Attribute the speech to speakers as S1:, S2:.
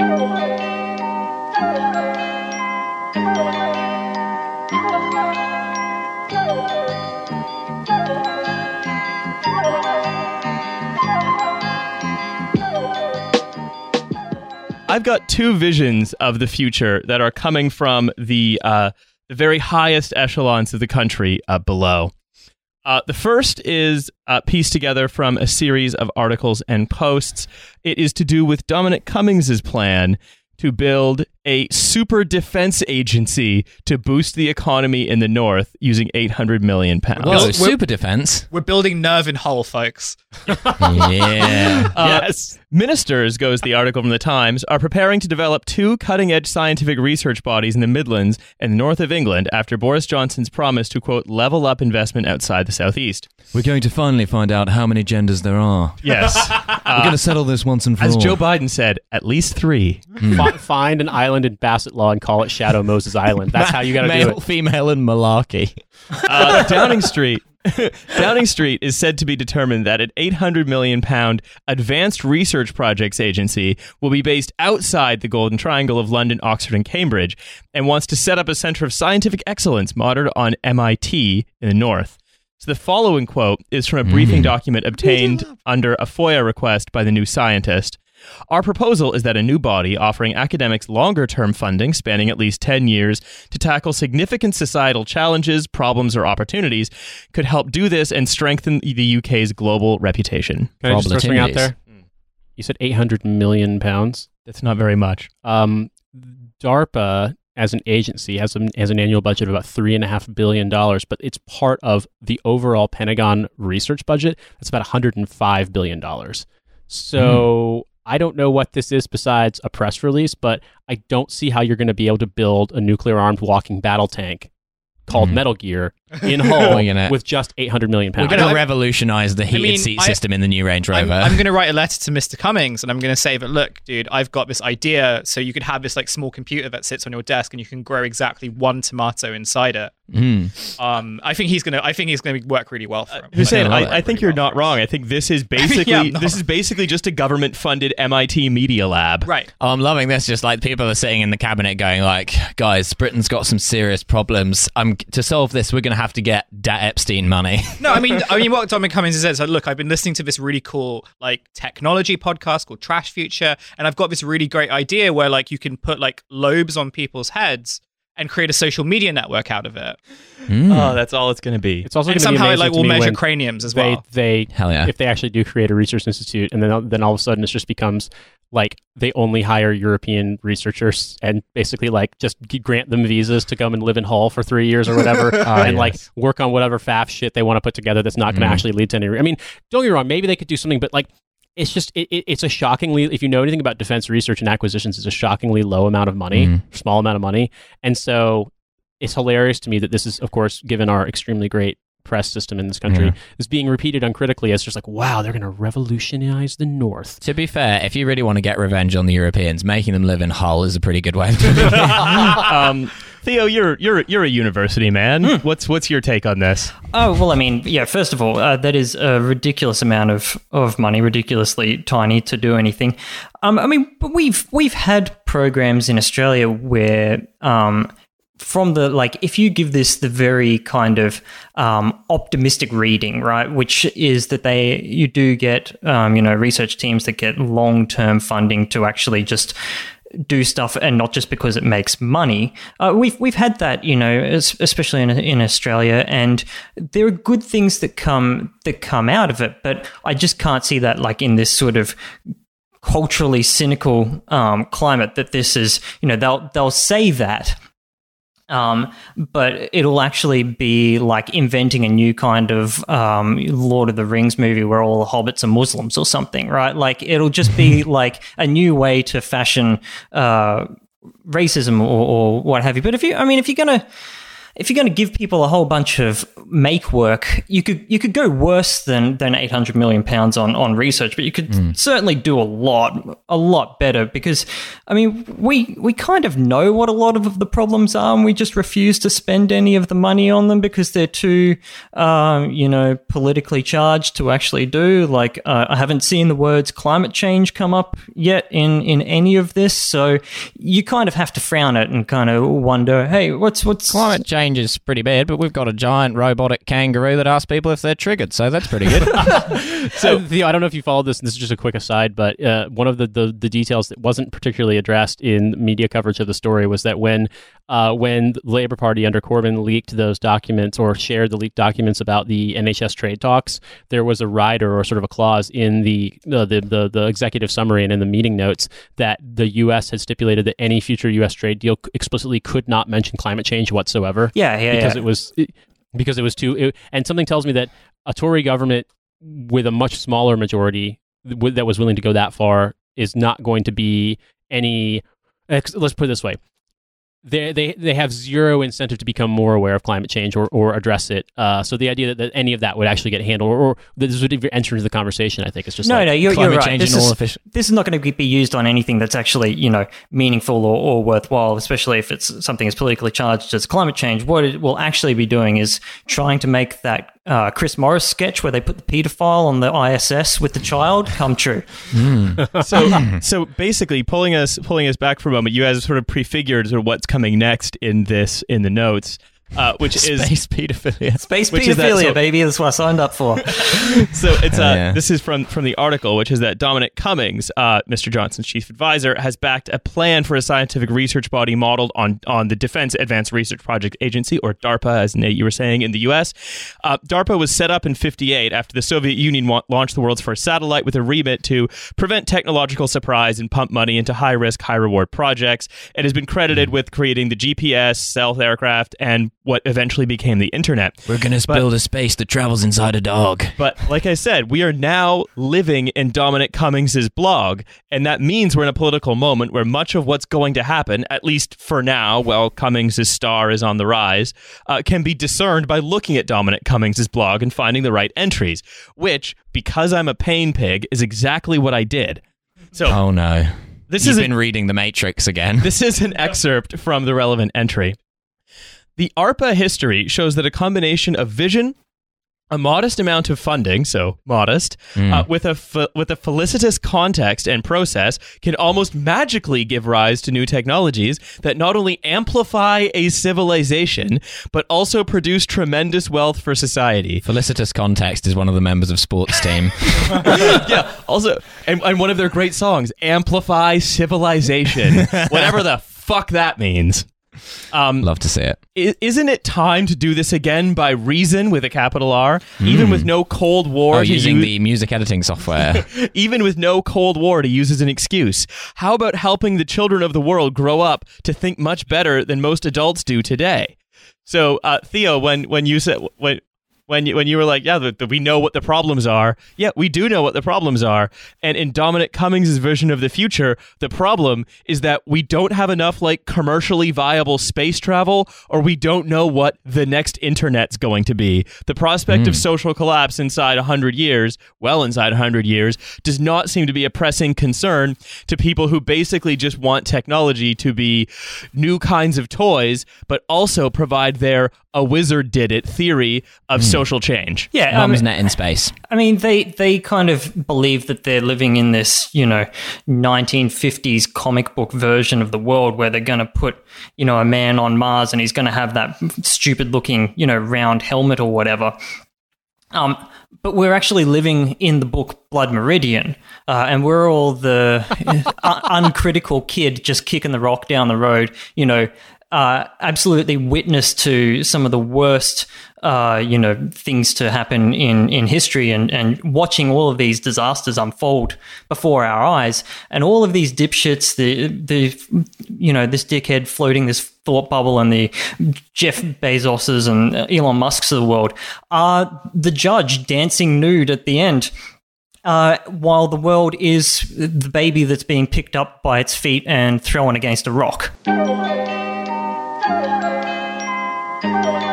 S1: I've got two visions of the future that are coming from the uh, the very highest echelons of the country uh, below. Uh, the first is uh, pieced together from a series of articles and posts. It is to do with Dominic Cummings' plan to build a super defense agency to boost the economy in the north using 800 million pounds.
S2: Well,
S3: we're-
S2: super defense.
S3: We're building nerve in Hull, folks.
S2: yeah.
S1: Uh,
S3: yes.
S1: Ministers, goes the article from the Times, are preparing to develop two cutting edge scientific research bodies in the Midlands and the north of England after Boris Johnson's promise to, quote, level up investment outside the southeast.
S2: We're going to finally find out how many genders there are.
S1: Yes.
S2: We're going to settle this once and for
S1: As
S2: all.
S1: As Joe Biden said, at least three.
S4: Fi- find an island in Bassetlaw and call it Shadow Moses Island. That's how you got to do
S2: Male,
S4: it.
S2: female, and malarkey.
S1: Uh, Downing Street. Downing Street is said to be determined that an 800 million pound advanced research projects agency will be based outside the Golden Triangle of London, Oxford, and Cambridge, and wants to set up a center of scientific excellence modeled on MIT in the north. So the following quote is from a briefing document obtained under a FOIA request by the New Scientist. Our proposal is that a new body offering academics longer term funding spanning at least 10 years to tackle significant societal challenges, problems, or opportunities could help do this and strengthen the UK's global reputation.
S4: Can I just throw something out there? You said 800 million pounds.
S1: That's not very much.
S4: Um, DARPA as an agency has, an has an annual budget of about three and a half billion dollars, but it's part of the overall Pentagon research budget. That's about 105 billion dollars. So I don't know what this is besides a press release, but I don't see how you're going to be able to build a nuclear armed walking battle tank called
S2: Mhm.
S4: Metal Gear in Hull
S2: We're
S4: with just 800 million pounds.
S2: We're
S4: pounds.
S2: going to revolutionize the heated
S3: mean,
S2: seat
S3: I-
S2: system in the new Range Rover.
S3: I'm, I'm going to write a letter to Mr. Cummings and I'm going to say that, look, dude, I've got this idea. So you could have this like small computer that sits on your desk and you can grow exactly one tomato inside it.
S2: Mm.
S3: Um, I think he's going to, I think he's going to work really well for him.
S1: Hussein,
S2: I
S1: I, I
S2: it.
S1: think you're not wrong. I think this is basically
S3: I'm
S1: this is basically just a government funded MIT media lab.
S3: Right.
S2: Oh, I'm loving this. Just like people are sitting in the cabinet going, like, guys, Britain's got some serious problems. Um, to solve this, we're going to have to get Dat Epstein money.
S3: No, I mean, I mean, what Dominic Cummings has said is like, look, I've been listening to this really cool like technology podcast called Trash Future, and I've got this really great idea where like you can put like lobes on people's heads and create a social media network out of it,
S2: Mm.
S1: Oh, that's all it's going to be.
S4: It's also
S3: and
S4: going be
S3: somehow it like
S4: to
S3: will
S4: me
S3: measure craniums as
S4: they
S3: well.
S4: they
S2: Hell yeah.
S4: if they actually do create a research institute and then then all of a sudden it just becomes like they only hire European researchers and basically like just grant them visas to come and live in Hull for three years or whatever and like work on whatever faff shit they want to put together that's not going to
S2: Mhm.
S4: actually lead to any. I mean, don't get me wrong, maybe they could do something, but like. It's just it, it, it's a shockingly if you know anything about defense research and acquisitions, it's a shockingly low amount of money,
S2: Mhm.
S4: small amount of money, and so it's hilarious to me that this is, of course, given our extremely great press system in this country,
S2: Yeah.
S4: is being repeated uncritically as just like, wow, they're going to revolutionize the North.
S2: To be fair, if you really want to get revenge on the Europeans, making them live in Hull is a pretty good way of doing it.
S1: um, Theo, you're you're you're a university man. What's what's your take on this?
S5: Oh well, I mean, yeah. First of all, uh, that is a ridiculous amount of, of money, ridiculously tiny to do anything. Um, I mean, but we've we've had programs in Australia where, um, from the like, if you give this the very kind of um, optimistic reading, right, which is that they you do get um, you know research teams that get long term funding to actually just do stuff and not just because it makes money. Uh, we've we've had that, you know, especially in in Australia, and there are good things that come that come out of it. But I just can't see that like in this sort of culturally cynical um, climate that this is. You know, they'll they'll say that. Um, but it'll actually be like inventing a new kind of um, Lord of the Rings movie where all the hobbits are Muslims or something, right? Like it'll just be like a new way to fashion uh, racism or, or what have you. But if you, I mean, if you're gonna if you're going to give people a whole bunch of make work, you could you could go worse than than 800 million pounds on on research, but you could certainly do a lot a lot better because I mean we we kind of know what a lot of the problems are, and we just refuse to spend any of the money on them because they're too um, you know politically charged to actually do. Like uh, I haven't seen the words climate change come up yet in in any of this, so you kind of have to frown it and kind of wonder, hey, what's what's
S2: Climate change is pretty bad, but we've got a giant robotic kangaroo that asks people if they're triggered, so that's pretty good.
S4: So, Theo, I don't know if you followed this. And this is just a quick aside, but uh, one of the, the the details that wasn't particularly addressed in media coverage of the story was that when uh, when the Labour Party under Corbyn leaked those documents or shared the leaked documents about the NHS trade talks, there was a rider or sort of a clause in the uh, the, the the executive summary and in the meeting notes that the U.S. had stipulated that any future U.S. trade deal explicitly could not mention climate change whatsoever
S5: yeah yeah
S4: because
S5: yeah.
S4: it was it, because it was too it, and something tells me that a Tory government with a much smaller majority that was willing to go that far is not going to be any let's put it this way they, they they have zero incentive to become more aware of climate change or, or address it. Uh, so the idea that, that any of that would actually get handled or, or this would even enter into the conversation, I think, is just
S5: no,
S4: like,
S5: no, you're, you're right.
S2: change
S5: This is, this is not going to be used on anything that's actually, you know, meaningful or, or worthwhile, especially if it's something as politically charged as climate change. What it will actually be doing is trying to make that uh, Chris Morris sketch where they put the pedophile on the ISS with the child come true.
S1: so so basically pulling us pulling us back for a moment you guys sort of prefigured sort of what's coming next in this in the notes uh, which is
S2: Space pedophilia.
S5: Space
S1: Which is that-
S5: pedophilia,
S1: so-
S5: baby. That's what I signed up for.
S1: so it's uh,
S2: Yeah.
S1: this is from from the article, which is that Dominic Cummings, uh, Mr. Johnson's chief advisor, has backed a plan for a scientific research body modeled on on the Defense Advanced Research Project Agency, or DARPA, as Nate you were saying in the U.S. Uh, DARPA was set up in '58 after the Soviet Union wa- launched the world's first satellite with a remit to prevent technological surprise and pump money into high risk, high reward projects. It has been credited with creating the GPS, stealth aircraft, and what eventually became the internet.
S2: We're gonna build a space that travels inside a dog.
S1: But like I said, we are now living in Dominic Cummings' blog, and that means we're in a political moment where much of what's going to happen, at least for now, while Cummings' star is on the rise, uh, can be discerned by looking at Dominic Cummings' blog and finding the right entries, which, because I'm a pain pig, is exactly what I did. So
S2: Oh no.
S1: this is
S2: been reading The Matrix again.
S1: this is an excerpt from the relevant entry. The ARPA history shows that a combination of vision, a modest amount of funding, so modest, uh, with a fe- with a felicitous context and process, can almost magically give rise to new technologies that not only amplify a civilization but also produce tremendous wealth for society.
S2: Felicitous Context is one of the members of sports team.
S1: yeah. Also, and, and one of their great songs, "Amplify Civilization," whatever the fuck that means. Um,
S2: Love to see it.
S1: i- isn't it time to do this again by reason with a capital R, even with no Cold War
S2: Oh, using
S1: use-
S2: the music editing software.
S1: even with no Cold War to use as an excuse. How about helping the children of the world grow up to think much better than most adults do today? So, uh, Theo, when when you said when when you, when you were like, yeah, the, the, we know what the problems are. Yeah, we do know what the problems are. And in Dominic Cummings' vision of the future, the problem is that we don't have enough like commercially viable space travel, or we don't know what the next internet's going to be. The prospect of hmm. social collapse inside 100 years, well inside 100 years, does not seem to be a pressing concern to people who basically just want technology to be new kinds of toys, but also provide their a wizard did it theory of hmm. Social change.
S5: Yeah, I
S2: Mom's
S5: mean,
S2: net in space.
S5: I mean, they they kind of believe that they're living in this, you know, 1950s comic book version of the world where they're going to put, you know, a man on Mars and he's going to have that stupid looking, you know, round helmet or whatever. Um, but we're actually living in the book Blood Meridian, uh, and we're all the un- uncritical kid just kicking the rock down the road, you know, uh, absolutely witness to some of the worst, uh, you know, things to happen in, in history and, and watching all of these disasters unfold before our eyes. And all of these dipshits, the, the, you know, this dickhead floating this thought bubble and the Jeff Bezoses and Elon Musk's of the world are the judge dancing nude at the end. Uh, while the world is the baby that's being picked up by its feet and thrown against a rock.
S6: Thank you.